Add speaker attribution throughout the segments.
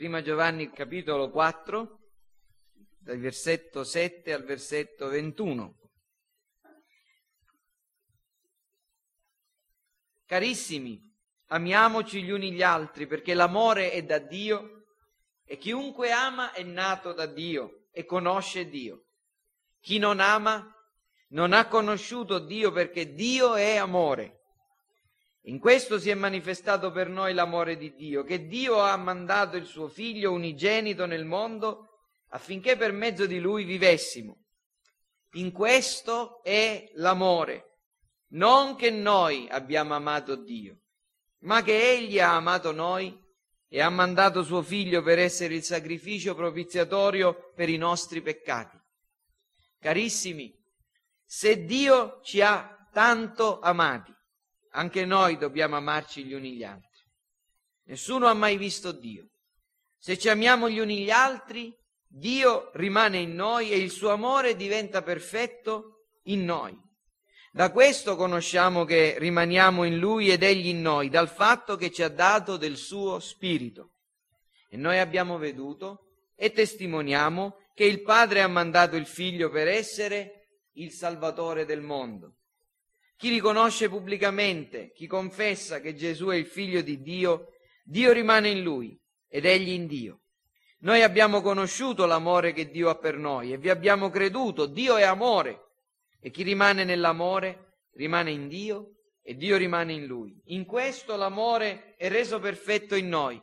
Speaker 1: Prima Giovanni capitolo 4, dal versetto 7 al versetto 21. Carissimi, amiamoci gli uni gli altri perché l'amore è da Dio e chiunque ama è nato da Dio e conosce Dio. Chi non ama non ha conosciuto Dio perché Dio è amore. In questo si è manifestato per noi l'amore di Dio, che Dio ha mandato il suo figlio unigenito nel mondo affinché per mezzo di lui vivessimo. In questo è l'amore, non che noi abbiamo amato Dio, ma che Egli ha amato noi e ha mandato suo figlio per essere il sacrificio propiziatorio per i nostri peccati. Carissimi, se Dio ci ha tanto amati, anche noi dobbiamo amarci gli uni gli altri. Nessuno ha mai visto Dio. Se ci amiamo gli uni gli altri, Dio rimane in noi e il suo amore diventa perfetto in noi. Da questo conosciamo che rimaniamo in Lui ed Egli in noi, dal fatto che ci ha dato del suo Spirito. E noi abbiamo veduto e testimoniamo che il Padre ha mandato il Figlio per essere il Salvatore del mondo. Chi riconosce pubblicamente, chi confessa che Gesù è il figlio di Dio, Dio rimane in lui ed egli in Dio. Noi abbiamo conosciuto l'amore che Dio ha per noi e vi abbiamo creduto. Dio è amore e chi rimane nell'amore rimane in Dio e Dio rimane in lui. In questo l'amore è reso perfetto in noi,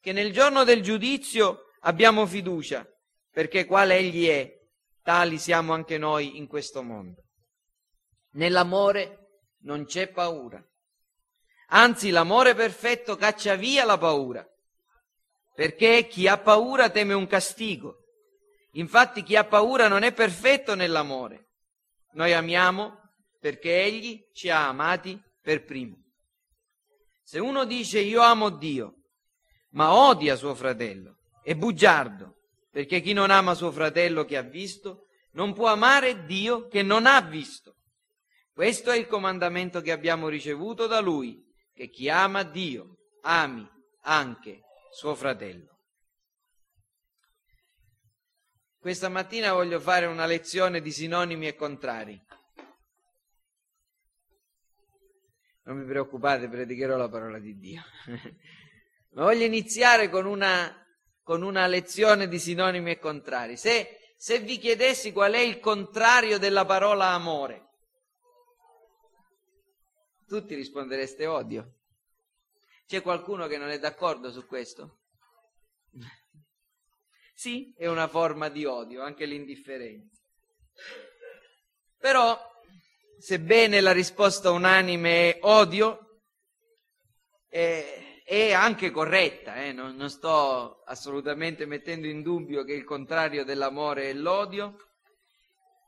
Speaker 1: che nel giorno del giudizio abbiamo fiducia, perché quale Egli è, tali siamo anche noi in questo mondo. Nell'amore non c'è paura. Anzi, l'amore perfetto caccia via la paura, perché chi ha paura teme un castigo. Infatti chi ha paura non è perfetto nell'amore. Noi amiamo perché Egli ci ha amati per primo. Se uno dice io amo Dio, ma odia suo fratello, è bugiardo, perché chi non ama suo fratello che ha visto, non può amare Dio che non ha visto. Questo è il comandamento che abbiamo ricevuto da Lui, che chi ama Dio ami anche suo fratello. Questa mattina voglio fare una lezione di sinonimi e contrari. Non mi preoccupate, predicherò la parola di Dio. Ma voglio iniziare con una, con una lezione di sinonimi e contrari. Se, se vi chiedessi qual è il contrario della parola amore, tutti rispondereste odio. C'è qualcuno che non è d'accordo su questo? Sì, è una forma di odio, anche l'indifferenza. Però, sebbene la risposta unanime è odio, è, è anche corretta, eh? non, non sto assolutamente mettendo in dubbio che il contrario dell'amore è l'odio.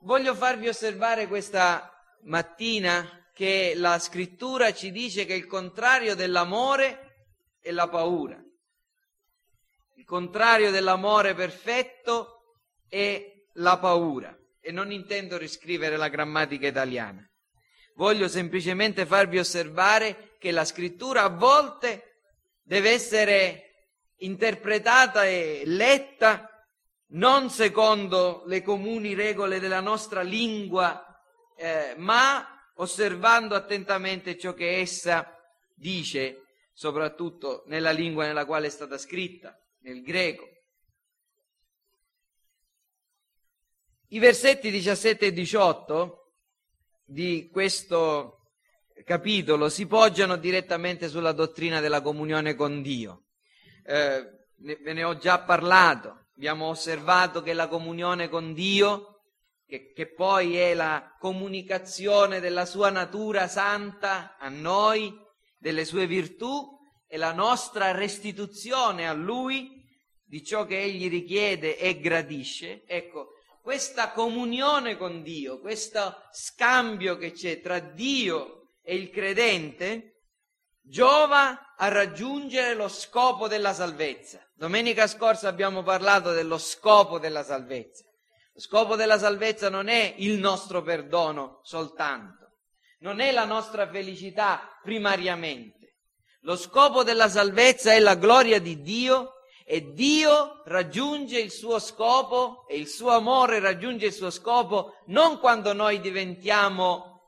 Speaker 1: Voglio farvi osservare questa mattina che la scrittura ci dice che il contrario dell'amore è la paura. Il contrario dell'amore perfetto è la paura. E non intendo riscrivere la grammatica italiana. Voglio semplicemente farvi osservare che la scrittura a volte deve essere interpretata e letta non secondo le comuni regole della nostra lingua, eh, ma osservando attentamente ciò che essa dice, soprattutto nella lingua nella quale è stata scritta, nel greco. I versetti 17 e 18 di questo capitolo si poggiano direttamente sulla dottrina della comunione con Dio. Eh, ve ne ho già parlato, abbiamo osservato che la comunione con Dio che, che poi è la comunicazione della sua natura santa a noi, delle sue virtù e la nostra restituzione a Lui di ciò che Egli richiede e gradisce. Ecco, questa comunione con Dio, questo scambio che c'è tra Dio e il credente, giova a raggiungere lo scopo della salvezza. Domenica scorsa abbiamo parlato dello scopo della salvezza. Scopo della salvezza non è il nostro perdono soltanto, non è la nostra felicità primariamente. Lo scopo della salvezza è la gloria di Dio e Dio raggiunge il suo scopo e il suo amore raggiunge il suo scopo non quando noi diventiamo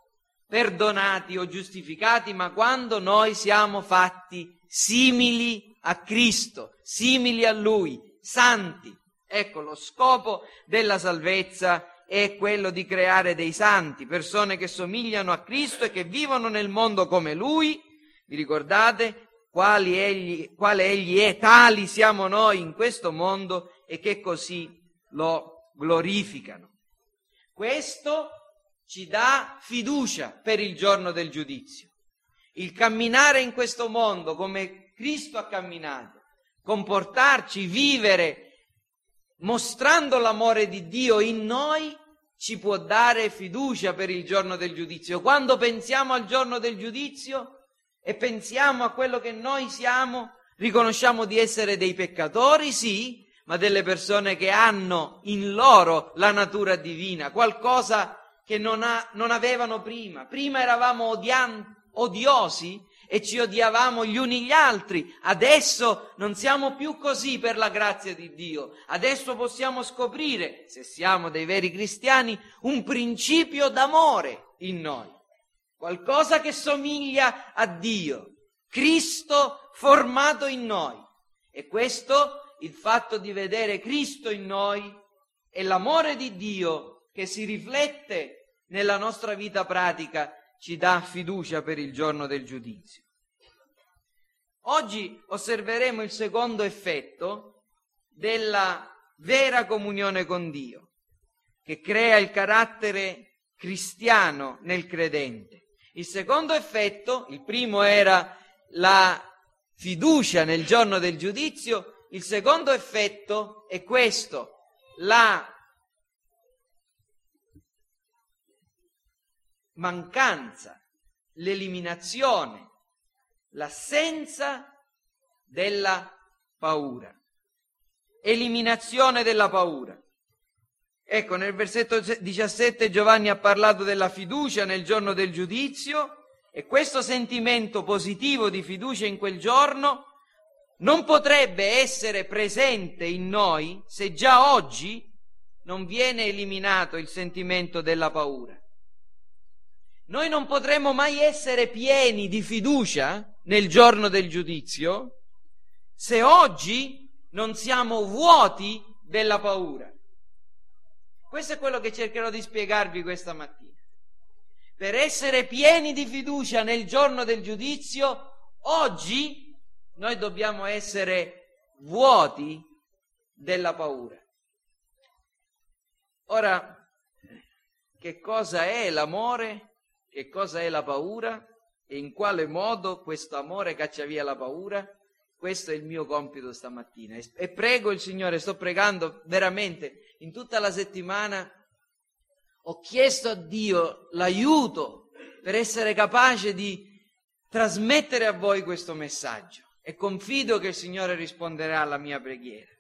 Speaker 1: perdonati o giustificati, ma quando noi siamo fatti simili a Cristo, simili a Lui, santi. Ecco, lo scopo della salvezza è quello di creare dei santi, persone che somigliano a Cristo e che vivono nel mondo come Lui. Vi ricordate? quali egli, quale egli è, tali siamo noi in questo mondo e che così lo glorificano. Questo ci dà fiducia per il giorno del giudizio. Il camminare in questo mondo come Cristo ha camminato, comportarci, vivere mostrando l'amore di Dio in noi ci può dare fiducia per il giorno del giudizio. Quando pensiamo al giorno del giudizio, e pensiamo a quello che noi siamo, riconosciamo di essere dei peccatori, sì, ma delle persone che hanno in loro la natura divina, qualcosa che non, ha, non avevano prima. Prima eravamo odian, odiosi e ci odiavamo gli uni gli altri, adesso non siamo più così per la grazia di Dio, adesso possiamo scoprire, se siamo dei veri cristiani, un principio d'amore in noi. Qualcosa che somiglia a Dio, Cristo formato in noi. E questo, il fatto di vedere Cristo in noi, e l'amore di Dio che si riflette nella nostra vita pratica, ci dà fiducia per il giorno del giudizio. Oggi osserveremo il secondo effetto della vera comunione con Dio, che crea il carattere cristiano nel credente. Il secondo effetto, il primo era la fiducia nel giorno del giudizio, il secondo effetto è questo, la mancanza, l'eliminazione, l'assenza della paura. Eliminazione della paura. Ecco, nel versetto 17 Giovanni ha parlato della fiducia nel giorno del giudizio e questo sentimento positivo di fiducia in quel giorno non potrebbe essere presente in noi se già oggi non viene eliminato il sentimento della paura. Noi non potremo mai essere pieni di fiducia nel giorno del giudizio se oggi non siamo vuoti della paura. Questo è quello che cercherò di spiegarvi questa mattina. Per essere pieni di fiducia nel giorno del giudizio, oggi noi dobbiamo essere vuoti della paura. Ora, che cosa è l'amore? Che cosa è la paura? E in quale modo questo amore caccia via la paura? Questo è il mio compito stamattina. E prego il Signore, sto pregando veramente in tutta la settimana ho chiesto a Dio l'aiuto per essere capace di trasmettere a voi questo messaggio e confido che il Signore risponderà alla mia preghiera.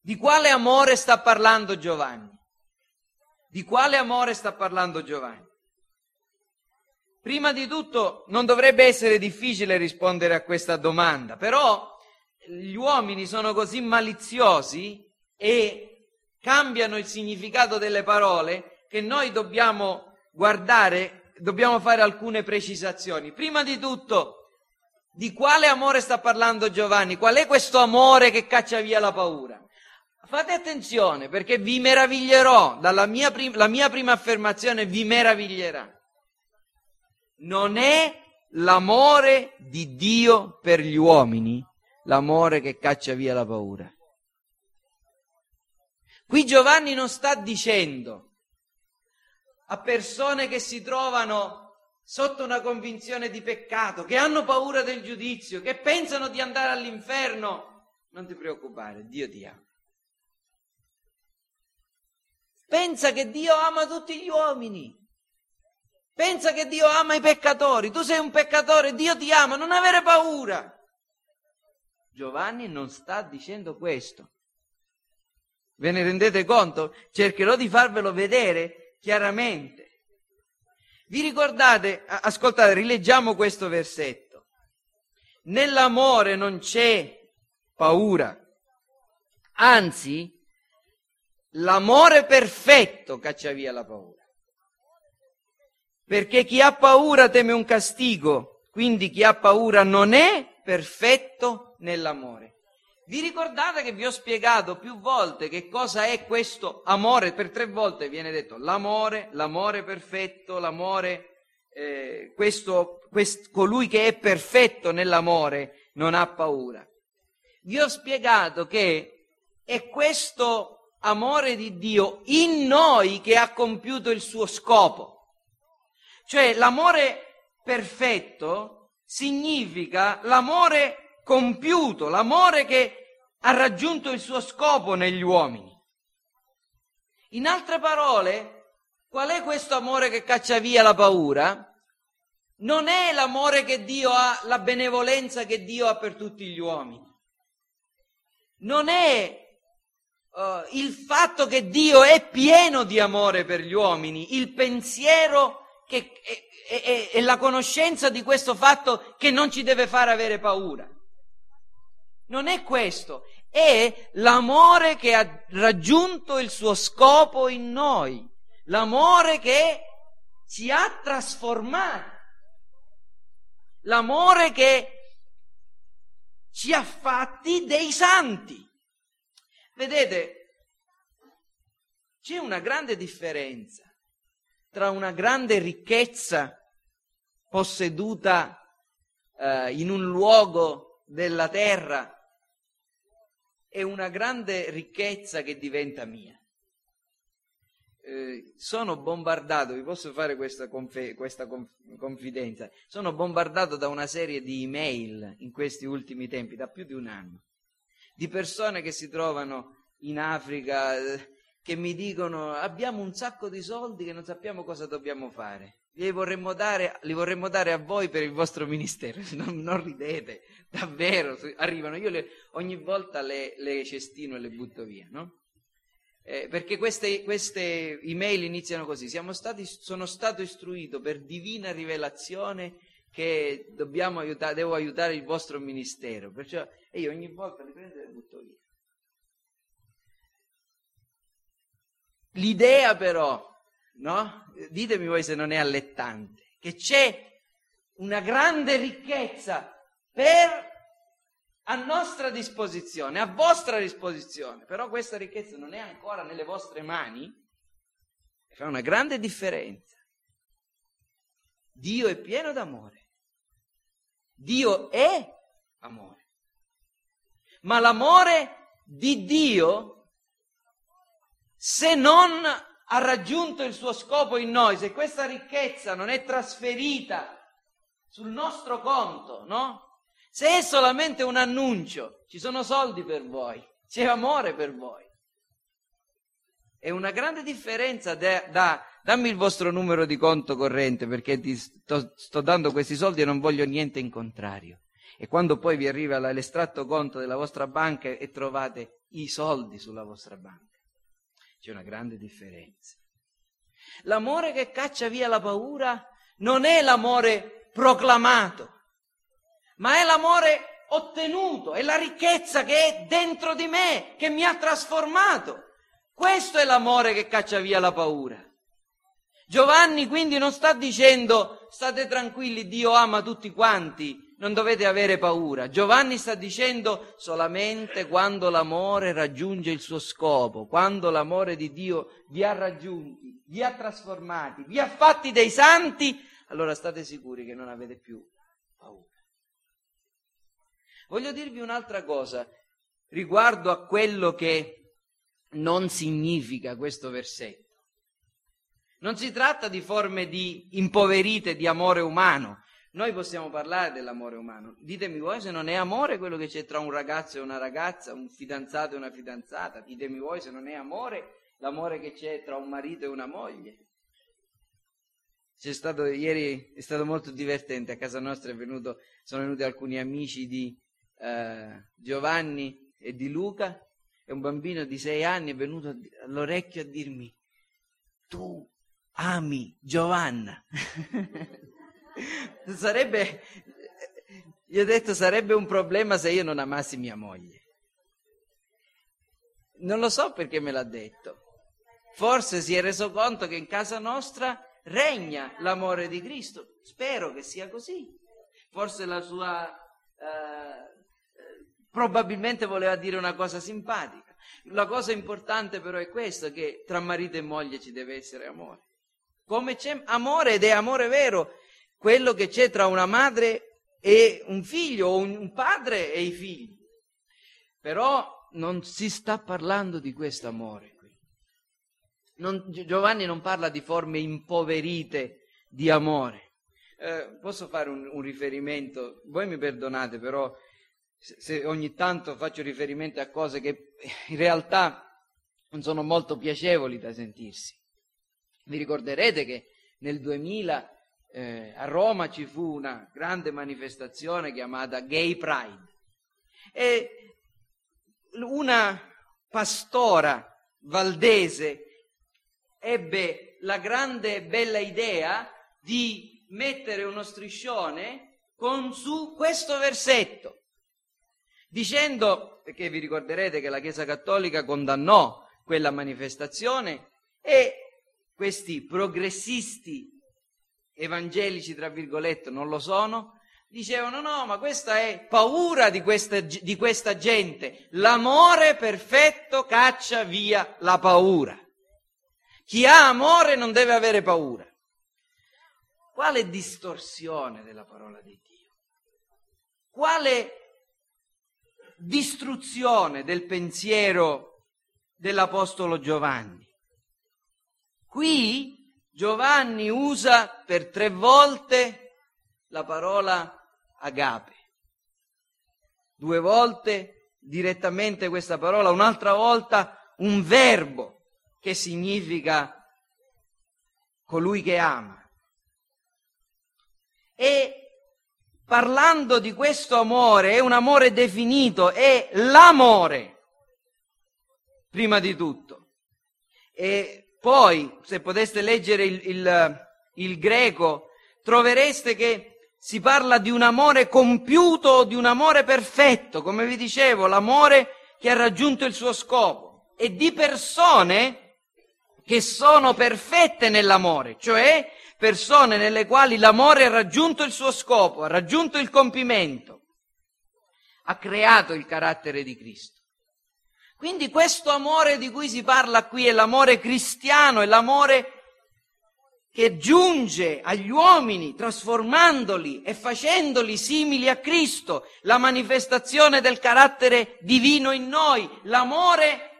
Speaker 1: Di quale amore sta parlando Giovanni? Di quale amore sta parlando Giovanni? Prima di tutto non dovrebbe essere difficile rispondere a questa domanda, però gli uomini sono così maliziosi e cambiano il significato delle parole che noi dobbiamo guardare, dobbiamo fare alcune precisazioni. Prima di tutto, di quale amore sta parlando Giovanni? Qual è questo amore che caccia via la paura? Fate attenzione perché vi meraviglierò, dalla mia, prim- mia prima affermazione vi meraviglierà. Non è l'amore di Dio per gli uomini l'amore che caccia via la paura. Qui Giovanni non sta dicendo a persone che si trovano sotto una convinzione di peccato, che hanno paura del giudizio, che pensano di andare all'inferno, non ti preoccupare, Dio ti ama. Pensa che Dio ama tutti gli uomini. Pensa che Dio ama i peccatori. Tu sei un peccatore, Dio ti ama, non avere paura. Giovanni non sta dicendo questo. Ve ne rendete conto? Cercherò di farvelo vedere chiaramente. Vi ricordate, ascoltate, rileggiamo questo versetto. Nell'amore non c'è paura. Anzi, l'amore perfetto caccia via la paura. Perché chi ha paura teme un castigo, quindi chi ha paura non è perfetto nell'amore. Vi ricordate che vi ho spiegato più volte che cosa è questo amore? Per tre volte viene detto l'amore, l'amore perfetto, l'amore, eh, questo, quest, colui che è perfetto nell'amore non ha paura. Vi ho spiegato che è questo amore di Dio in noi che ha compiuto il suo scopo. Cioè l'amore perfetto significa l'amore compiuto, l'amore che ha raggiunto il suo scopo negli uomini. In altre parole, qual è questo amore che caccia via la paura? Non è l'amore che Dio ha, la benevolenza che Dio ha per tutti gli uomini. Non è uh, il fatto che Dio è pieno di amore per gli uomini, il pensiero che, è, è, è la conoscenza di questo fatto che non ci deve fare avere paura. Non è questo, è l'amore che ha raggiunto il suo scopo in noi, l'amore che ci ha trasformati, l'amore che ci ha fatti dei santi. Vedete, c'è una grande differenza tra una grande ricchezza posseduta eh, in un luogo della terra è una grande ricchezza che diventa mia. Eh, sono bombardato, vi posso fare questa, confe- questa conf- confidenza, sono bombardato da una serie di email in questi ultimi tempi, da più di un anno, di persone che si trovano in Africa, eh, che mi dicono abbiamo un sacco di soldi che non sappiamo cosa dobbiamo fare. Li vorremmo dare, li vorremmo dare a voi per il vostro ministero. Non, non ridete, davvero. Arrivano, io le, ogni volta le, le, cestino e le butto via, no? Eh, perché queste, queste, email iniziano così: stati, sono stato istruito per divina rivelazione che aiutare, devo aiutare il vostro ministero. Perciò, e io ogni volta le prendo e le butto via. L'idea però no? Ditemi voi se non è allettante, che c'è una grande ricchezza per a nostra disposizione, a vostra disposizione, però questa ricchezza non è ancora nelle vostre mani, fa una grande differenza. Dio è pieno d'amore. Dio è amore. Ma l'amore di Dio, se non ha raggiunto il suo scopo in noi, se questa ricchezza non è trasferita sul nostro conto, no? Se è solamente un annuncio, ci sono soldi per voi, c'è amore per voi. È una grande differenza da, da dammi il vostro numero di conto corrente perché ti sto, sto dando questi soldi e non voglio niente in contrario. E quando poi vi arriva l'estratto conto della vostra banca e trovate i soldi sulla vostra banca. C'è una grande differenza. L'amore che caccia via la paura non è l'amore proclamato, ma è l'amore ottenuto, è la ricchezza che è dentro di me, che mi ha trasformato. Questo è l'amore che caccia via la paura. Giovanni quindi non sta dicendo state tranquilli, Dio ama tutti quanti, non dovete avere paura. Giovanni sta dicendo solamente quando l'amore raggiunge il suo scopo, quando l'amore di Dio vi ha raggiunti, vi ha trasformati, vi ha fatti dei santi, allora state sicuri che non avete più paura. Voglio dirvi un'altra cosa riguardo a quello che non significa questo versetto. Non si tratta di forme di impoverite di amore umano, noi possiamo parlare dell'amore umano. Ditemi voi se non è amore quello che c'è tra un ragazzo e una ragazza, un fidanzato e una fidanzata. Ditemi voi se non è amore l'amore che c'è tra un marito e una moglie. C'è stato, ieri è stato molto divertente, a casa nostra venuto, sono venuti alcuni amici di eh, Giovanni e di Luca e un bambino di sei anni è venuto all'orecchio a dirmi tu ami Giovanna. sarebbe, gli ho detto, sarebbe un problema se io non amassi mia moglie. Non lo so perché me l'ha detto. Forse si è reso conto che in casa nostra regna l'amore di Cristo. Spero che sia così. Forse la sua... Eh, probabilmente voleva dire una cosa simpatica. La cosa importante però è questa, che tra marito e moglie ci deve essere amore. Come c'è amore ed è amore vero, quello che c'è tra una madre e un figlio o un padre e i figli. Però non si sta parlando di questo amore qui. Non, Giovanni non parla di forme impoverite di amore. Eh, posso fare un, un, riferimento? Voi mi perdonate, però se, se ogni tanto faccio riferimento a cose che in realtà non sono molto piacevoli da sentirsi. Vi ricorderete che nel 2000 eh, a Roma ci fu una grande manifestazione chiamata Gay Pride. E una pastora valdese ebbe la grande bella idea di mettere uno striscione con su questo versetto, dicendo, perché vi ricorderete che la Chiesa Cattolica condannò quella manifestazione e questi progressisti evangelici, tra virgolette, non lo sono, dicevano no, ma questa è paura di questa, di questa gente. L'amore perfetto caccia via la paura. Chi ha amore non deve avere paura. Quale distorsione della parola di Dio? Quale distruzione del pensiero dell'Apostolo Giovanni? Qui Giovanni usa per tre volte la parola agape. Due volte direttamente questa parola, un'altra volta un verbo che significa colui che ama. E parlando di questo amore, è un amore definito, è l'amore, prima di tutto. E poi, se poteste leggere il, il, il greco, trovereste che si parla di un amore compiuto, di un amore perfetto, come vi dicevo, l'amore che ha raggiunto il suo scopo, e di persone che sono perfette nell'amore, cioè persone nelle quali l'amore ha raggiunto il suo scopo, ha raggiunto il compimento, ha creato il carattere di Cristo. Quindi questo amore di cui si parla qui è l'amore cristiano, è l'amore che giunge agli uomini trasformandoli e facendoli simili a Cristo, la manifestazione del carattere divino in noi, l'amore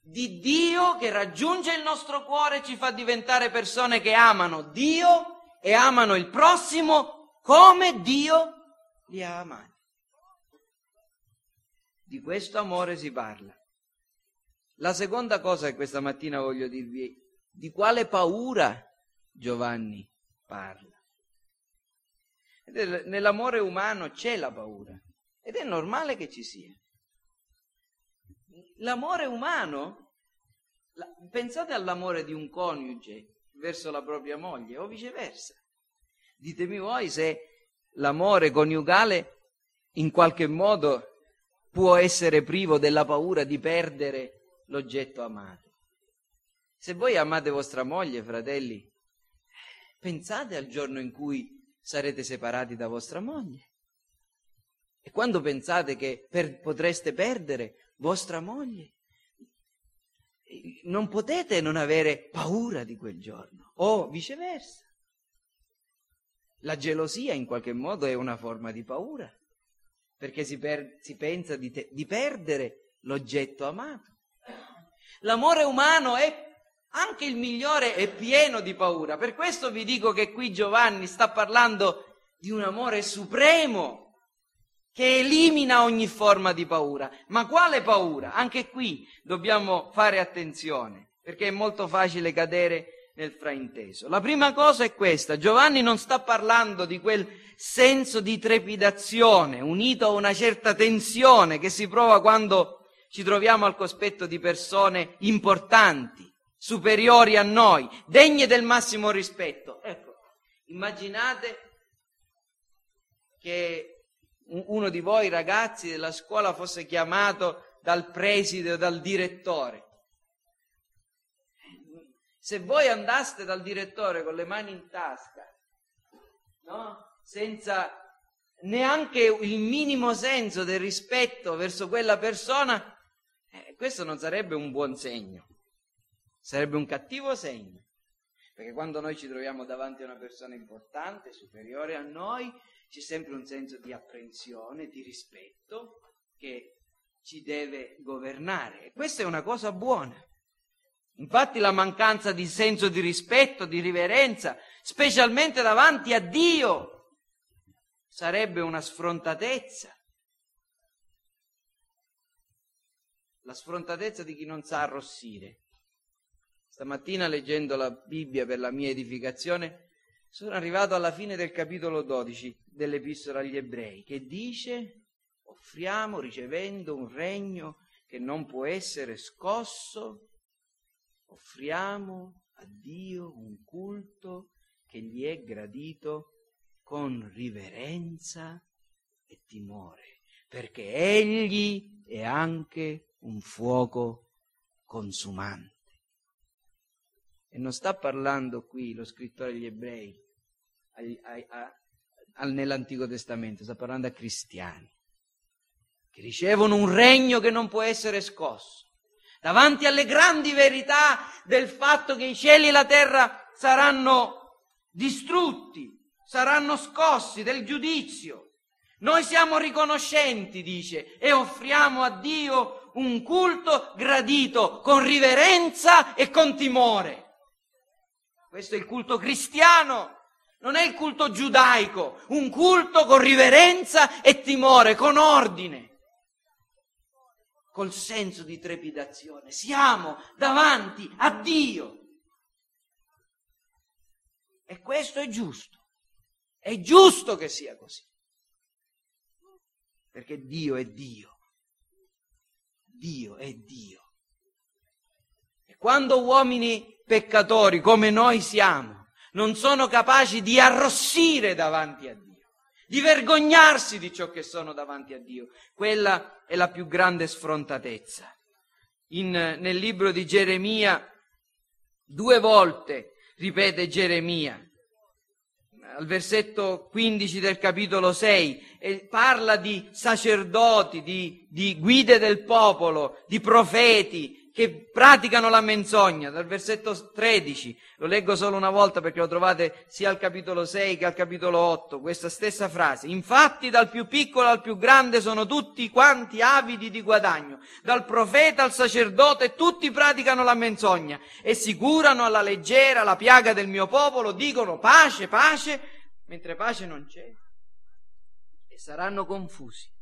Speaker 1: di Dio che raggiunge il nostro cuore e ci fa diventare persone che amano Dio e amano il prossimo come Dio li ha amati. Di questo amore si parla. La seconda cosa che questa mattina voglio dirvi, di quale paura Giovanni parla. Nell'amore umano c'è la paura ed è normale che ci sia. L'amore umano, pensate all'amore di un coniuge verso la propria moglie o viceversa. Ditemi voi se l'amore coniugale in qualche modo può essere privo della paura di perdere l'oggetto amato. Se voi amate vostra moglie, fratelli, Pensate al giorno in cui sarete separati da vostra moglie. E quando pensate che per, potreste perdere vostra moglie, non potete non avere paura di quel giorno, o viceversa. La gelosia in qualche modo è una forma di paura, perché si, per, si pensa di, te, di perdere l'oggetto amato. L'amore umano è anche il migliore è pieno di paura. Per questo vi dico che qui Giovanni sta parlando di un amore supremo che elimina ogni forma di paura. Ma quale paura? Anche qui dobbiamo fare attenzione, perché è molto facile cadere nel frainteso. La prima cosa è questa, Giovanni non sta parlando di quel senso di trepidazione unito a una certa tensione che si prova quando ci troviamo al cospetto di persone importanti superiori a noi, degne del massimo rispetto. Ecco, immaginate che uno di voi ragazzi della scuola fosse chiamato dal preside o dal direttore. Se voi andaste dal direttore con le mani in tasca, no? senza neanche il minimo senso del rispetto verso quella persona, eh, questo non sarebbe un buon segno, sarebbe un cattivo segno. Perché quando noi ci troviamo davanti a una persona importante, superiore a noi, c'è sempre un senso di apprensione, di rispetto che ci deve governare. E questa è una cosa buona. Infatti la mancanza di senso di rispetto, di riverenza, specialmente davanti a Dio, sarebbe una sfrontatezza. La sfrontatezza di chi non sa arrossire. Stamattina leggendo la Bibbia per la mia edificazione, sono arrivato alla fine del capitolo 12 dell'Epistola agli Ebrei, che dice, offriamo ricevendo un regno che non può essere scosso, offriamo a Dio un culto che gli è gradito con riverenza e timore, perché Egli è anche un fuoco consumante. E non sta parlando qui lo scrittore degli ebrei a, a, a, nell'Antico Testamento, sta parlando a cristiani che ricevono un regno che non può essere scosso. Davanti alle grandi verità del fatto che i cieli e la terra saranno distrutti, saranno scossi del giudizio. Noi siamo riconoscenti, dice, e offriamo a Dio un culto gradito con riverenza e con timore. Questo è il culto cristiano, non è il culto giudaico, un culto con riverenza e timore, con ordine, col senso di trepidazione. Siamo davanti a Dio. E questo è giusto. È giusto che sia così. Perché Dio è Dio. Dio è Dio. E quando uomini peccatori come noi siamo, non sono capaci di arrossire davanti a Dio, di vergognarsi di ciò che sono davanti a Dio. Quella è la più grande sfrontatezza. In, nel libro di Geremia, due volte ripete Geremia, al versetto 15 del capitolo 6, e parla di sacerdoti, di, di guide del popolo, di profeti, che praticano la menzogna, dal versetto 13, lo leggo solo una volta perché lo trovate sia al capitolo 6 che al capitolo 8, questa stessa frase. Infatti dal più piccolo al più grande sono tutti quanti avidi di guadagno, dal profeta al sacerdote tutti praticano la menzogna e si curano alla leggera la piaga del mio popolo, dicono pace, pace, mentre pace non c'è. E saranno confusi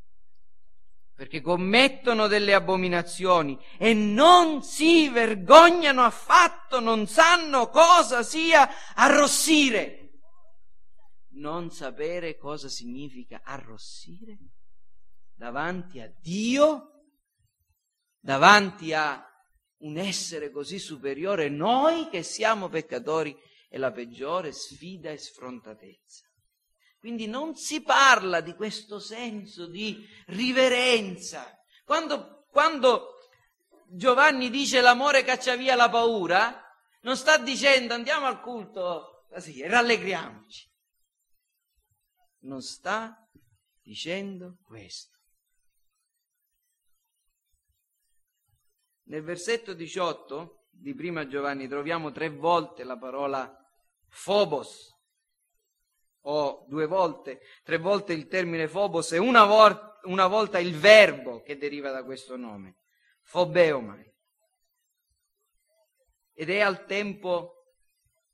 Speaker 1: perché commettono delle abominazioni e non si vergognano affatto, non sanno cosa sia arrossire. Non sapere cosa significa arrossire davanti a Dio, davanti a un essere così superiore, noi che siamo peccatori, è la peggiore sfida e sfrontatezza. Quindi non si parla di questo senso di riverenza. Quando, quando Giovanni dice l'amore caccia via la paura, non sta dicendo andiamo al culto così e rallegriamoci. Non sta dicendo questo. Nel versetto 18 di prima Giovanni troviamo tre volte la parola phobos, o due volte, tre volte il termine phobos e una, vor- una volta il verbo che deriva da questo nome, phobeomai. Ed è al tempo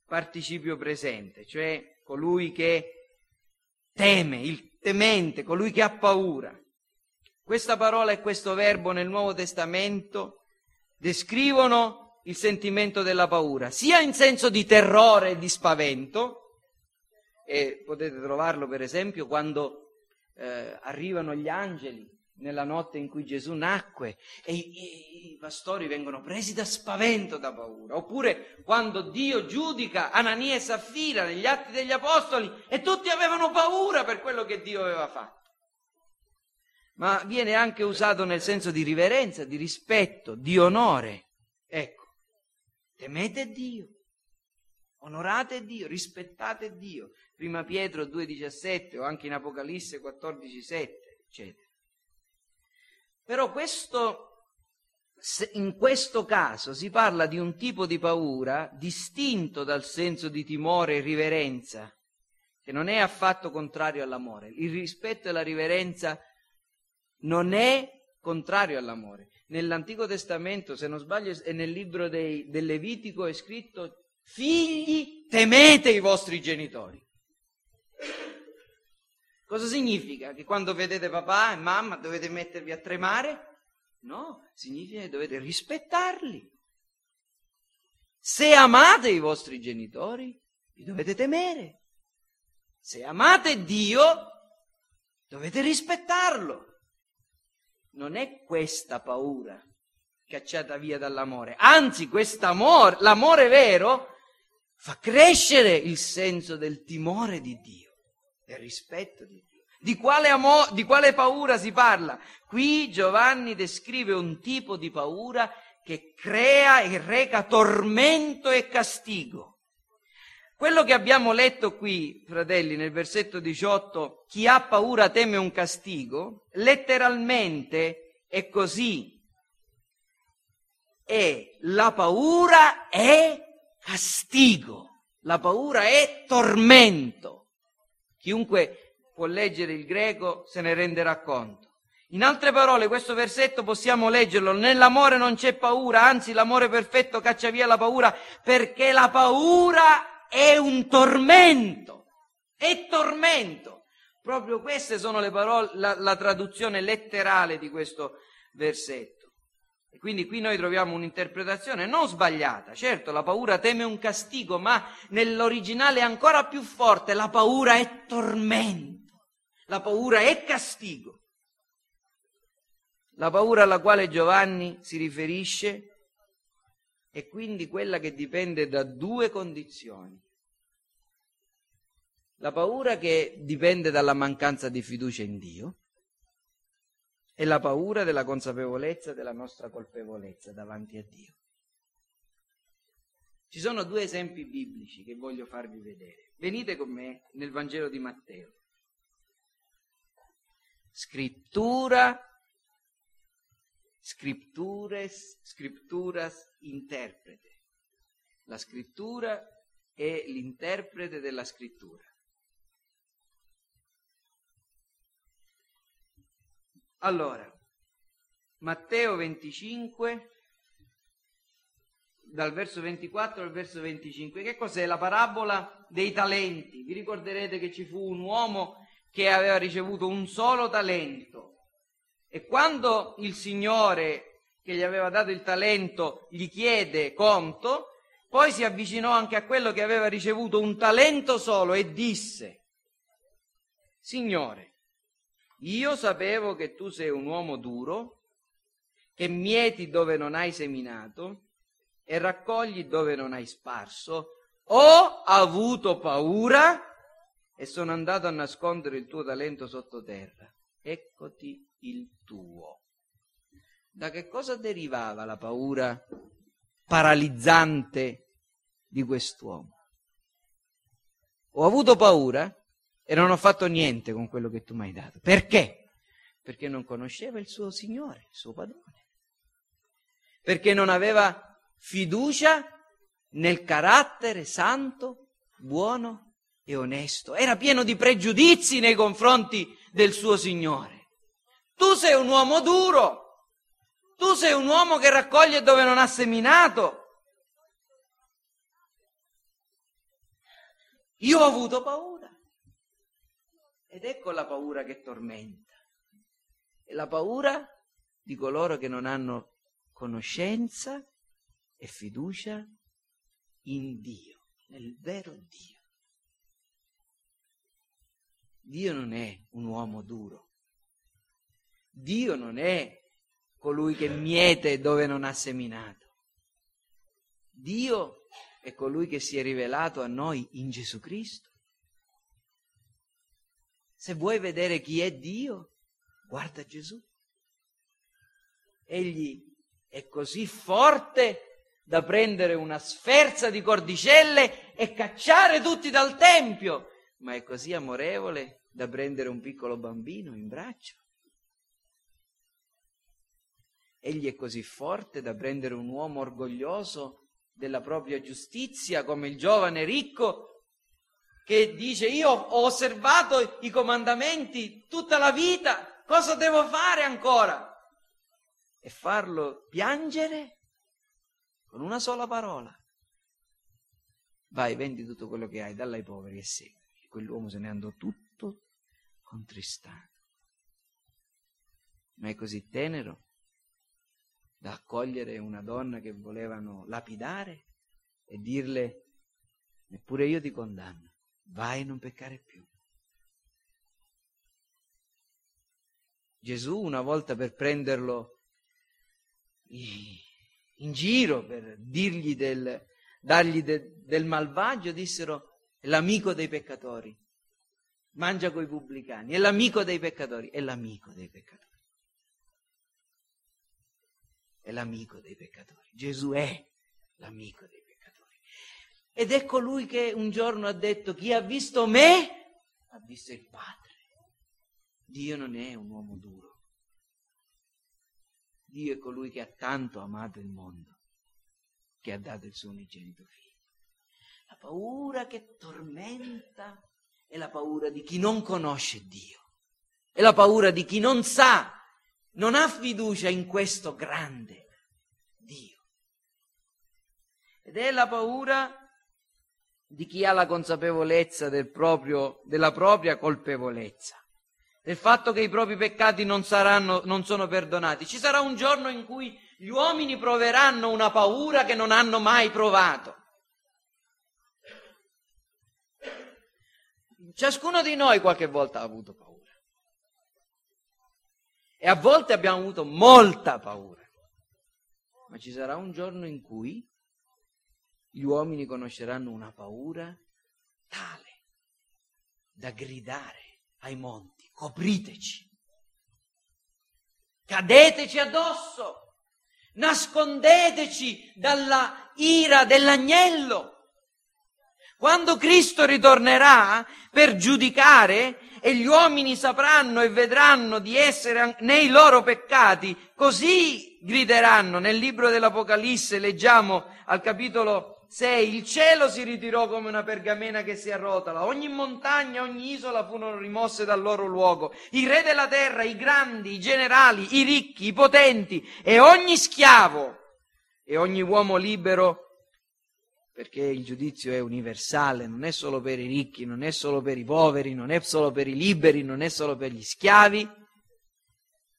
Speaker 1: participio presente, cioè colui che teme, il temente, colui che ha paura. Questa parola e questo verbo nel Nuovo Testamento descrivono il sentimento della paura, sia in senso di terrore e di spavento, e potete trovarlo per esempio quando eh, arrivano gli angeli nella notte in cui Gesù nacque e i, i, pastori vengono presi da spavento, da paura, oppure quando Dio giudica Anania e Saffira negli atti degli apostoli e tutti avevano paura per quello che Dio aveva fatto. ma viene anche usato nel senso di riverenza, di rispetto, di onore. Ecco, temete Dio, onorate Dio, rispettate Dio. Prima Pietro 2,17 o anche in Apocalisse 14,7, eccetera. Però questo in questo caso si parla di un tipo di paura distinto dal senso di timore e riverenza, che non è affatto contrario all'amore. Il rispetto e la riverenza non è contrario all'amore. Nell'Antico Testamento, se non sbaglio, e nel libro dei, del Levitico è scritto figli temete i vostri genitori. Cosa significa? Che quando vedete papà e mamma dovete mettervi a tremare? No, significa che dovete rispettarli. Se amate i vostri genitori, li dovete temere. Se amate Dio, dovete rispettarlo. Non è questa paura cacciata via dall'amore, anzi quest'amore, l'amore vero, fa crescere il senso del timore di Dio, del rispetto di Dio. Di quale, amo- di quale paura si parla? Qui Giovanni descrive un tipo di paura che crea e reca tormento e castigo. Quello che abbiamo letto qui, fratelli, nel versetto 18, chi ha paura teme un castigo, letteralmente è così. E la paura è castigo, la paura è tormento. Chiunque può leggere il greco se ne renderà conto. In altre parole, questo versetto possiamo leggerlo, nell'amore non c'è paura, anzi l'amore perfetto caccia via la paura, perché la paura è un tormento, è tormento. Proprio queste sono le parole, la, la traduzione letterale di questo versetto. E quindi qui noi troviamo un'interpretazione non sbagliata. Certo, la paura teme un castigo, ma nell'originale è ancora più forte, la paura è tormento. La paura è castigo. La paura alla quale Giovanni si riferisce è quindi quella che dipende da due condizioni. La paura che dipende dalla mancanza di fiducia in Dio e la paura della consapevolezza della nostra colpevolezza davanti a Dio. Ci sono due esempi biblici che voglio farvi vedere. Venite con me nel Vangelo di Matteo scrittura, scriptures, scripturas interprete. La scrittura è l'interprete della scrittura. Allora, Matteo 25, dal verso 24 al verso 25, che cos'è? La parabola dei talenti. Vi ricorderete che ci fu un uomo che aveva ricevuto un solo talento. E quando il Signore che gli aveva dato il talento gli chiede conto, poi si avvicinò anche a quello che aveva ricevuto un talento solo e disse, Signore, io sapevo che tu sei un uomo duro, che mieti dove non hai seminato e raccogli dove non hai sparso. Ho avuto paura e sono andato a nascondere il tuo talento sottoterra. Eccoti il tuo. Da che cosa derivava la paura paralizzante di quest'uomo? Ho avuto paura e non ho fatto niente con quello che tu mi hai dato. Perché? Perché non conosceva il suo Signore, il suo padrone. Perché non aveva fiducia nel carattere santo, buono e onesto, era pieno di pregiudizi nei confronti del suo Signore. Tu sei un uomo duro, tu sei un uomo che raccoglie dove non ha seminato. Io ho avuto paura. Ed ecco la paura che tormenta. È la paura di coloro che non hanno conoscenza e fiducia in Dio, nel vero Dio. Dio non è un uomo duro. Dio non è colui che miete dove non ha seminato. Dio è colui che si è rivelato a noi in Gesù Cristo. Se vuoi vedere chi è Dio, Guarda Gesù. Egli è così forte da prendere una sferza di cordicelle e cacciare tutti dal tempio, ma è così amorevole da prendere un piccolo bambino in braccio. Egli è così forte da prendere un uomo orgoglioso della propria giustizia come il giovane ricco che dice io ho osservato i comandamenti tutta la vita, cosa devo fare ancora? E farlo piangere con una sola parola. Vai, vendi tutto quello che hai, dalla ai poveri e segui. Quell'uomo se ne andò tutto contristato. Ma è così tenero da accogliere una donna che volevano lapidare e dirle, neppure io ti condanno, vai e non peccare più. Gesù una volta per prenderlo in giro, per dirgli del, dargli de, del malvagio, dissero è l'amico dei peccatori, mangia coi pubblicani, è l'amico dei peccatori, è l'amico dei peccatori è l'amico dei peccatori. Gesù è l'amico dei peccatori. Ed è colui che un giorno ha detto, chi ha visto me, ha visto il Padre. Dio non è un uomo duro. Dio è colui che ha tanto amato il mondo, che ha dato il suo unigenito figlio. La paura che tormenta è la paura di chi non conosce Dio. È la paura di chi non sa non ha fiducia in questo grande Dio. Ed è la paura di chi ha la consapevolezza del proprio, della propria colpevolezza, del fatto che i propri peccati non, saranno, non sono perdonati. Ci sarà un giorno in cui gli uomini proveranno una paura che non hanno mai provato. Ciascuno di noi qualche volta ha avuto paura. E a volte abbiamo avuto molta paura. Ma ci sarà un giorno in cui gli uomini conosceranno una paura tale da gridare ai monti, copriteci, cadeteci addosso, nascondeteci dalla ira dell'agnello. Quando Cristo ritornerà per giudicare e gli uomini sapranno e vedranno di essere nei loro peccati, così grideranno. Nel libro dell'Apocalisse leggiamo al capitolo 6, il cielo si ritirò come una pergamena che si arrotola, ogni montagna, ogni isola furono rimosse dal loro luogo, i re della terra, i grandi, i generali, i ricchi, i potenti e ogni schiavo e ogni uomo libero perché il giudizio è universale, non è solo per i ricchi, non è solo per i poveri, non è solo per i liberi, non è solo per gli schiavi,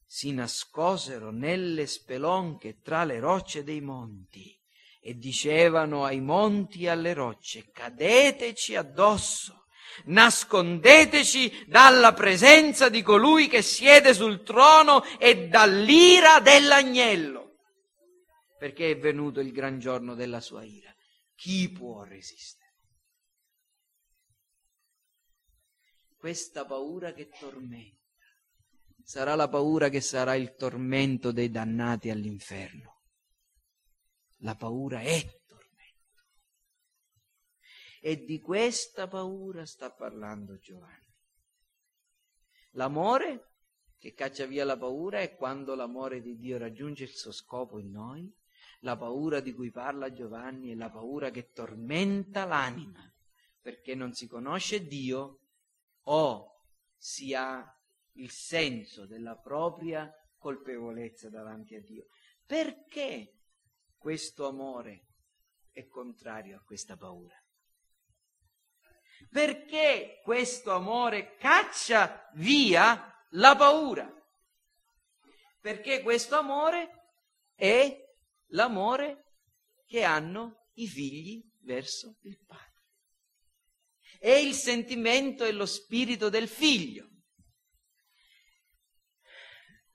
Speaker 1: si nascosero nelle spelonche tra le rocce dei monti e dicevano ai monti e alle rocce, cadeteci addosso, nascondeteci dalla presenza di colui che siede sul trono e dall'ira dell'agnello, perché è venuto il gran giorno della sua ira. Chi può resistere? Questa paura che tormenta sarà la paura che sarà il tormento dei dannati all'inferno. La paura è tormento. E di questa paura sta parlando Giovanni. L'amore che caccia via la paura è quando l'amore di Dio raggiunge il suo scopo in noi la paura di cui parla Giovanni è la paura che tormenta l'anima, perché non si conosce Dio o si ha il senso della propria colpevolezza davanti a Dio. Perché questo amore è contrario a questa paura? Perché questo amore caccia via la paura? Perché questo amore è l'amore che hanno i figli verso il padre. È il sentimento e lo spirito del figlio.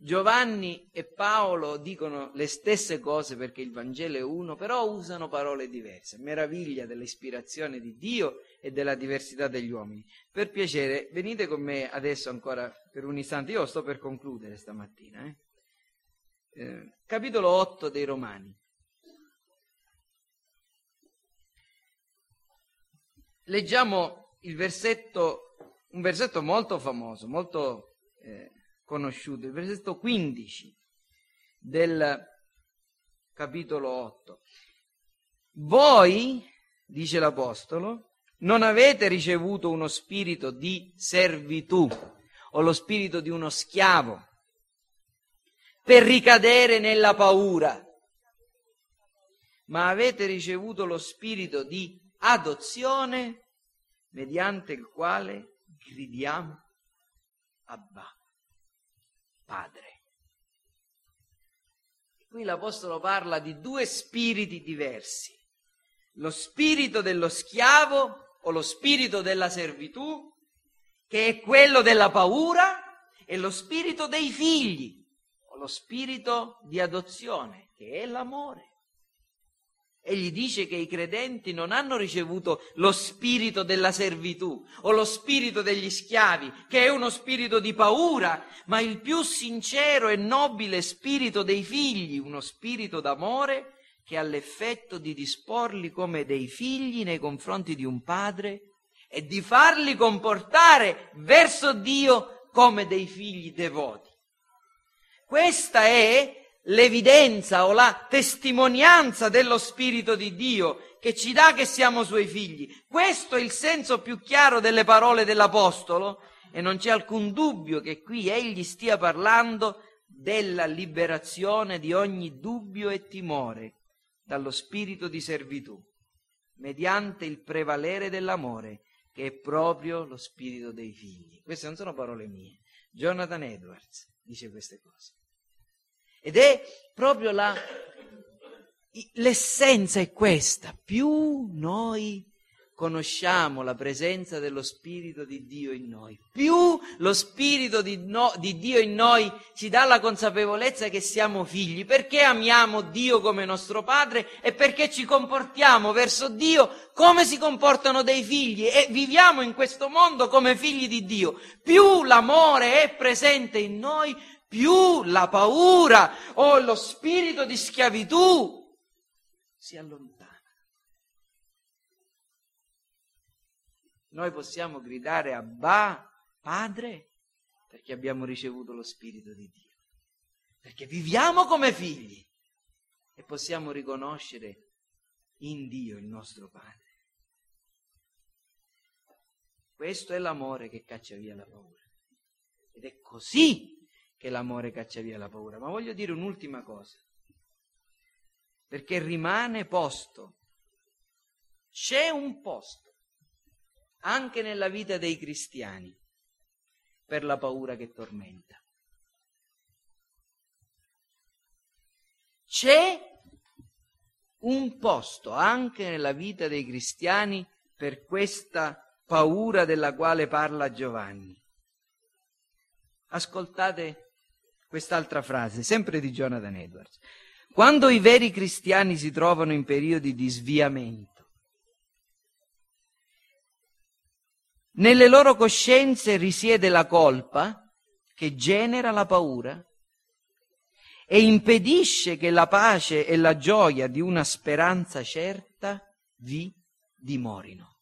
Speaker 1: Giovanni e Paolo dicono le stesse cose perché il Vangelo è uno, però usano parole diverse. Meraviglia dell'ispirazione di Dio e della diversità degli uomini. Per piacere, venite con me adesso ancora per un istante. Io sto per concludere stamattina. Eh? Eh, capitolo 8 dei Romani. Leggiamo versetto, un versetto molto famoso, molto eh, conosciuto, il versetto 15 del capitolo 8. Voi, dice l'Apostolo, non avete ricevuto uno spirito di servitù o lo spirito di uno schiavo per ricadere nella paura, ma avete ricevuto lo spirito di adozione mediante il quale gridiamo Abba, Padre. Qui l'Apostolo parla di due spiriti diversi, lo spirito dello schiavo o lo spirito della servitù, che è quello della paura, e lo spirito dei figli, o lo spirito di adozione, che è l'amore. Egli dice che i credenti non hanno ricevuto lo spirito della servitù o lo spirito degli schiavi, che è uno spirito di paura, ma il più sincero e nobile spirito dei figli, uno spirito d'amore che ha l'effetto di disporli come dei figli nei confronti di un padre e di farli comportare verso Dio come dei figli devoti. Questa è l'evidenza o la testimonianza dello Spirito di Dio che ci dà che siamo suoi figli. Questo è il senso più chiaro delle parole dell'Apostolo e non c'è alcun dubbio che qui egli stia parlando della liberazione di ogni dubbio e timore dallo spirito di servitù, mediante il prevalere dell'amore, che è proprio lo spirito dei figli. Queste non sono parole mie. Jonathan Edwards dice queste cose. Ed è proprio la, l'essenza è questa. Più noi conosciamo la presenza dello Spirito di Dio in noi, più lo Spirito di, no, di, Dio in noi ci dà la consapevolezza che siamo figli, perché amiamo Dio come nostro Padre e perché ci comportiamo verso Dio come si comportano dei figli e viviamo in questo mondo come figli di Dio. Più l'amore è presente in noi, più la paura o lo spirito di schiavitù si allontana. Noi possiamo gridare a Ba, Padre, perché abbiamo ricevuto lo Spirito di Dio, perché viviamo come figli e possiamo riconoscere in Dio il nostro Padre. Questo è l'amore che caccia via la paura. Ed è così che l'amore caccia via la paura. Ma voglio dire un'ultima cosa, perché rimane posto. C'è un posto anche nella vita dei cristiani per la paura che tormenta. C'è un posto anche nella vita dei cristiani per questa paura della quale parla Giovanni. Ascoltate quest'altra frase, sempre di Jonathan Edwards. Quando i veri cristiani si trovano in periodi di sviamento, nelle loro coscienze risiede la colpa che genera la paura e impedisce che la pace e la gioia di una speranza certa vi dimorino.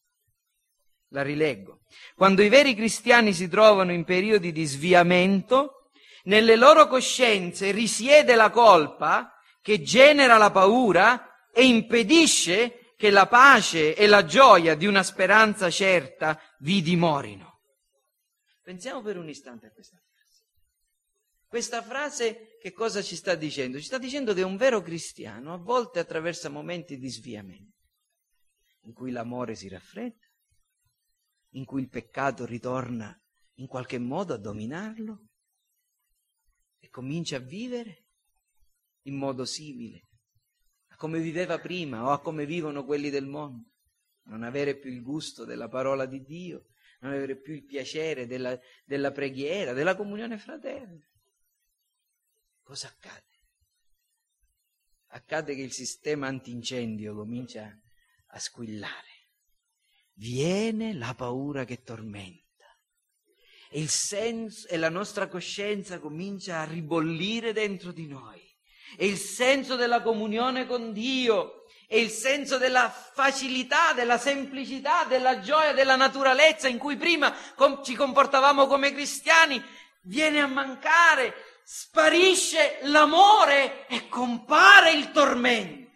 Speaker 1: La rileggo. Quando i veri cristiani si trovano in periodi di sviamento, nelle loro coscienze risiede la colpa che genera la paura e impedisce che la pace e la gioia di una speranza certa vi dimorino. Pensiamo per un istante a questa frase. Questa frase che cosa ci sta dicendo? Ci sta dicendo che un vero cristiano a volte attraversa momenti di sviamento, in cui l'amore si raffredda, in cui il peccato ritorna in qualche modo a dominarlo, comincia a vivere in modo simile a come viveva prima o a come vivono quelli del mondo. Non avere più il gusto della parola di Dio, non avere più il piacere della, della preghiera, della comunione fraterna. cosa accade? Accade che il sistema antincendio comincia a squillare. Viene la paura che tormenta. E, senso, e la nostra coscienza comincia a ribollire dentro di noi. E il senso della comunione con Dio e il senso della facilità, della semplicità, della gioia, della naturalezza in cui prima com- ci comportavamo come cristiani viene a mancare, sparisce l'amore e compare il tormento.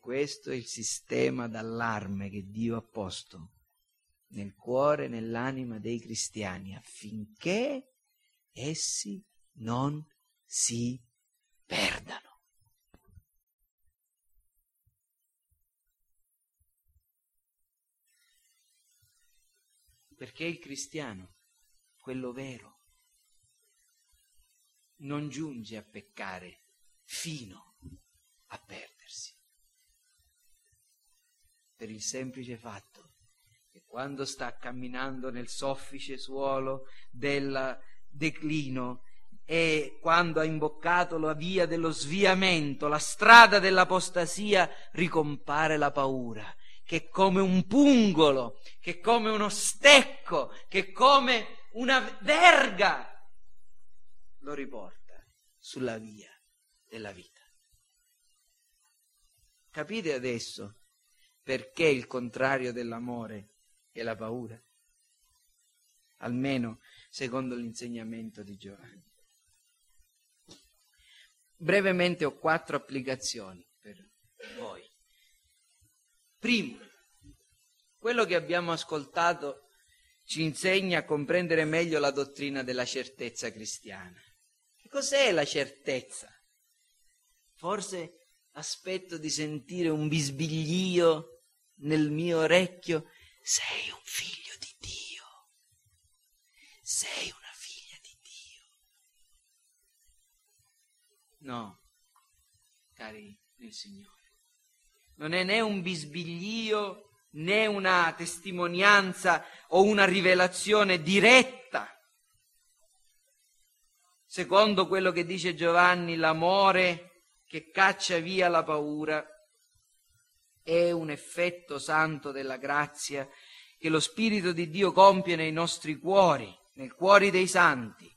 Speaker 1: Questo è il sistema d'allarme che Dio ha posto nel cuore e nell'anima dei cristiani affinché essi non si perdano. Perché il cristiano, quello vero, non giunge a peccare fino a perdersi. Per il semplice fatto che quando sta camminando nel soffice suolo del declino e quando ha imboccato la via dello sviamento, la strada dell'apostasia, ricompare la paura, che come un pungolo, che come uno stecco, che come una verga, lo riporta sulla via della vita. Capite adesso perché il contrario dell'amore è la paura? Almeno secondo l'insegnamento di Giovanni. Brevemente ho quattro applicazioni per voi. Primo, quello che abbiamo ascoltato ci insegna a comprendere meglio la dottrina della certezza cristiana. Che cos'è la certezza? Forse aspetto di sentire un bisbiglio nel mio orecchio. Sei un figlio di Dio. Sei un No, cari nel Signore. Non è né un bisbiglio né una testimonianza o una rivelazione diretta. Secondo quello che dice Giovanni, l'amore che caccia via la paura è un effetto santo della grazia che lo Spirito di Dio compie nei nostri cuori, nei cuori dei santi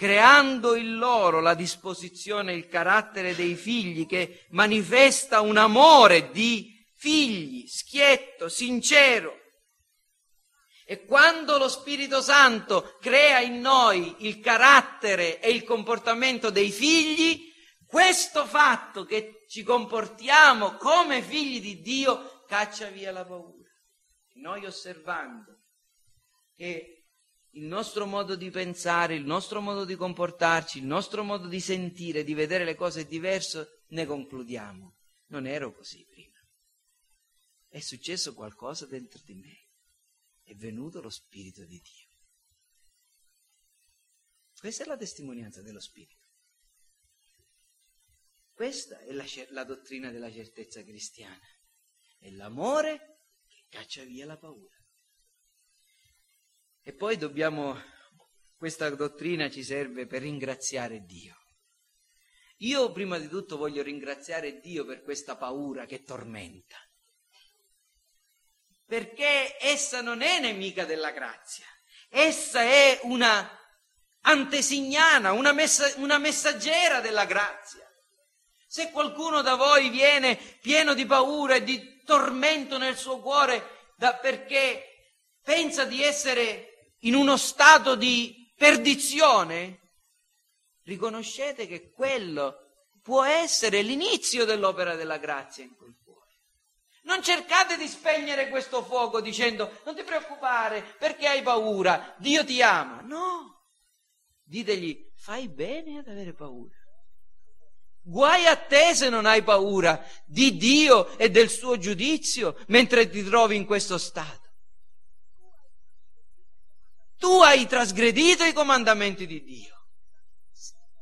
Speaker 1: creando in loro la disposizione il carattere dei figli che manifesta un amore di figli, schietto, sincero. E quando lo Spirito Santo crea in noi il carattere e il comportamento dei figli, questo fatto che ci comportiamo come figli di Dio caccia via la paura. Noi osservando che il nostro modo di pensare, il nostro modo di comportarci, il nostro modo di sentire, di vedere le cose diverso, ne concludiamo. Non ero così prima. È successo qualcosa dentro di me. È venuto lo Spirito di Dio. Questa è la testimonianza dello Spirito. Questa è la, la dottrina della certezza cristiana. È l'amore che caccia via la paura. E poi dobbiamo, questa dottrina ci serve per ringraziare Dio. Io prima di tutto voglio ringraziare Dio per questa paura che tormenta. Perché essa non è nemica della grazia, essa è una antesignana, una, messa, una messaggera della grazia. Se qualcuno da voi viene pieno di paura e di tormento nel suo cuore da, perché pensa di essere in uno stato di perdizione, riconoscete che quello può essere l'inizio dell'opera della grazia in quel cuore. Non cercate di spegnere questo fuoco dicendo non ti preoccupare perché hai paura, Dio ti ama. No, ditegli fai bene ad avere paura. Guai a te se non hai paura di Dio e del suo giudizio mentre ti trovi in questo stato. Tu hai trasgredito i comandamenti di Dio.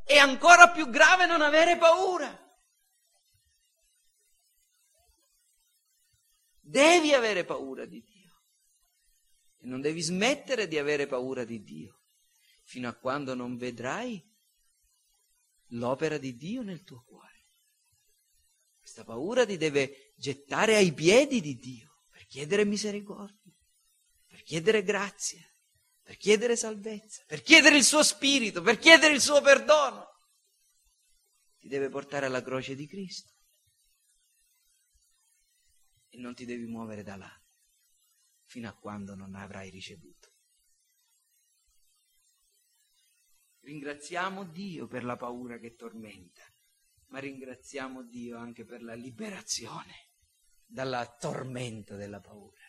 Speaker 1: È ancora più grave non avere paura. Devi avere paura di Dio. E non devi smettere di avere paura di Dio. fino a quando non vedrai l'opera di Dio nel tuo cuore. Questa paura ti deve gettare ai piedi di Dio per chiedere misericordia, per chiedere grazia, per chiedere salvezza, per chiedere il suo spirito, per chiedere il suo perdono. Ti deve portare alla croce di Cristo e non ti devi muovere da là fino a quando non avrai ricevuto. Ringraziamo Dio per la paura che tormenta, ma ringraziamo Dio anche per la liberazione dalla tormenta della paura.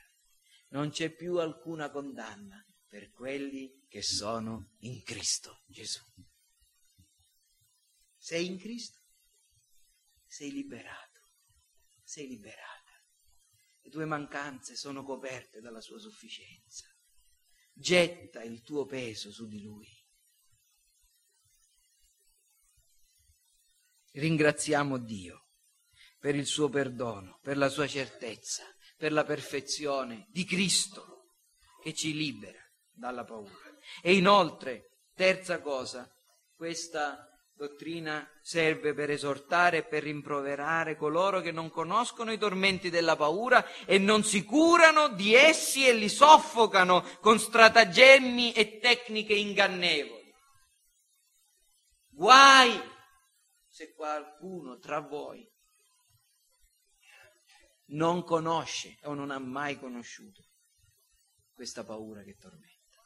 Speaker 1: Non c'è più alcuna condanna per quelli che sono in Cristo Gesù. Sei in Cristo? Sei liberato, sei liberata. Le tue mancanze sono coperte dalla sua sufficienza. Getta il tuo peso su di lui. Ringraziamo Dio per il suo perdono, per la sua certezza, per la perfezione di Cristo che ci libera dalla paura. E inoltre, terza cosa, questa dottrina serve per esortare e per rimproverare coloro che non conoscono i tormenti della paura e non si curano di essi e li soffocano con stratagemmi e tecniche ingannevoli. Guai se qualcuno tra voi non conosce o non ha mai conosciuto questa paura che tormenta.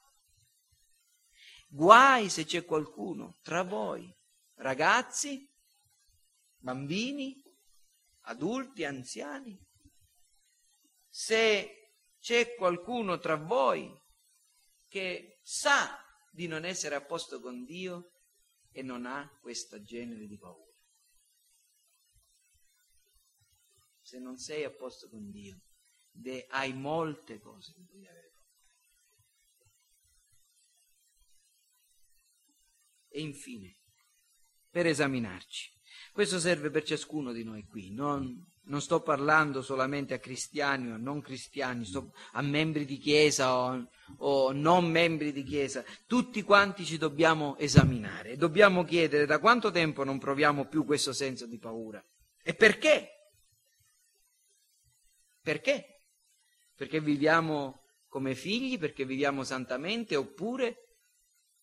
Speaker 1: Guai se c'è qualcuno tra voi, ragazzi, bambini, adulti, anziani, se c'è qualcuno tra voi che sa di non essere a posto con Dio e non ha questo genere di paura. Se non sei a posto con Dio, hai molte cose di cui avere E infine, per esaminarci. Questo serve per ciascuno di noi qui. Non, non sto parlando solamente a cristiani o a non cristiani, a membri di chiesa o, o non membri di chiesa. Tutti quanti ci dobbiamo esaminare. Dobbiamo chiedere da quanto tempo non proviamo più questo senso di paura. E perché? Perché? Perché viviamo come figli, perché viviamo santamente, oppure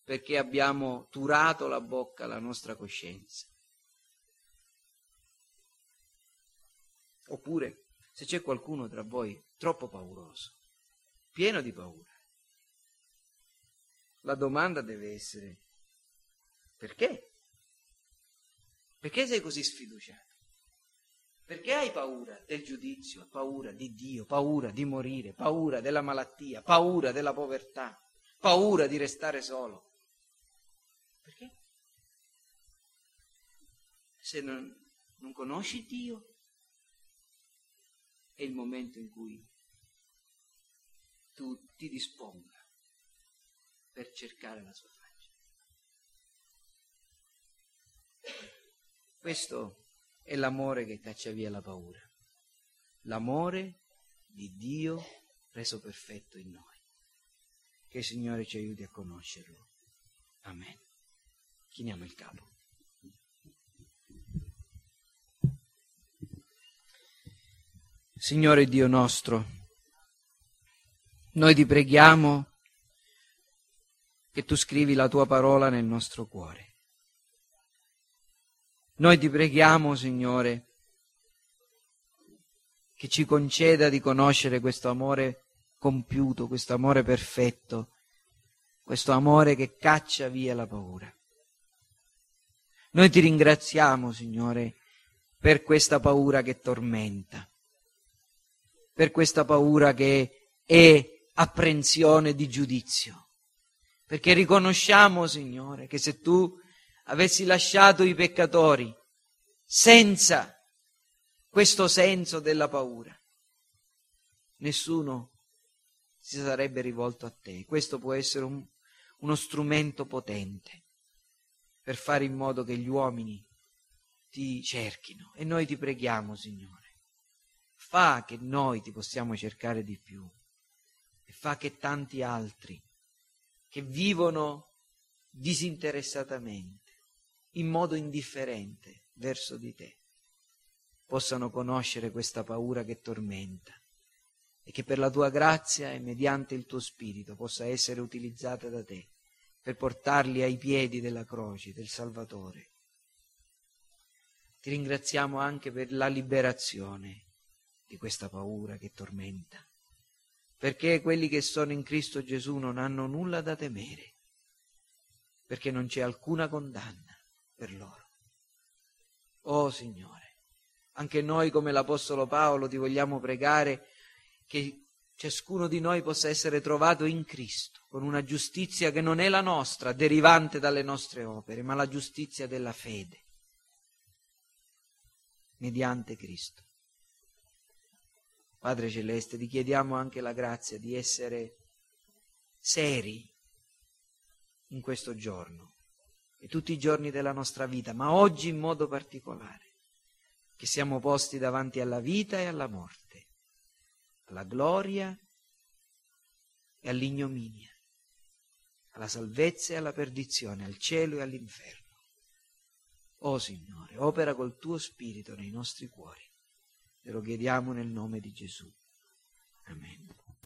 Speaker 1: perché abbiamo turato la bocca alla nostra coscienza. Oppure, se c'è qualcuno tra voi troppo pauroso, pieno di paura, la domanda deve essere perché? Perché sei così sfiduciato? Perché hai paura del giudizio, paura di Dio, paura di morire, paura della malattia, paura della povertà, paura di restare solo? Perché? Se non, non conosci Dio, è il momento in cui tu ti disponga per cercare la sua faccia. Questo è l'amore che caccia via la paura. L'amore di Dio reso perfetto in noi. Che il Signore ci aiuti a conoscerlo. Amen. Chiniamo il capo. Signore Dio nostro, noi ti preghiamo che tu scrivi la tua parola nel nostro cuore. Noi ti preghiamo, Signore, che ci conceda di conoscere questo amore compiuto, questo amore perfetto, questo amore che caccia via la paura. Noi ti ringraziamo, Signore, per questa paura che tormenta, per questa paura che è apprensione di giudizio, perché riconosciamo, Signore, che se tu avessi lasciato i peccatori senza questo senso della paura, nessuno si sarebbe rivolto a te. Questo può essere un, uno strumento potente per fare in modo che gli uomini ti cerchino. E noi ti preghiamo, Signore, fa che noi ti possiamo cercare di più e fa che tanti altri che vivono disinteressatamente, in modo indifferente verso di te, possano conoscere questa paura che tormenta e che per la tua grazia e mediante il tuo spirito possa essere utilizzata da te per portarli ai piedi della croce del Salvatore. Ti ringraziamo anche per la liberazione di questa paura che tormenta, perché quelli che sono in Cristo Gesù non hanno nulla da temere, perché non c'è alcuna condanna per loro. Oh Signore, anche noi come l'Apostolo Paolo ti vogliamo pregare che ciascuno di noi possa essere trovato in Cristo, con una giustizia che non è la nostra, derivante dalle nostre opere, ma la giustizia della fede, mediante Cristo. Padre Celeste, ti chiediamo anche la grazia di essere seri in questo giorno e tutti i giorni della nostra vita, ma oggi in modo particolare, che siamo posti davanti alla vita e alla morte alla gloria e all'ignominia, alla salvezza e alla perdizione, al cielo e all'inferno. O Signore, opera col tuo Spirito nei nostri cuori. Te lo chiediamo nel nome di Gesù. Amen.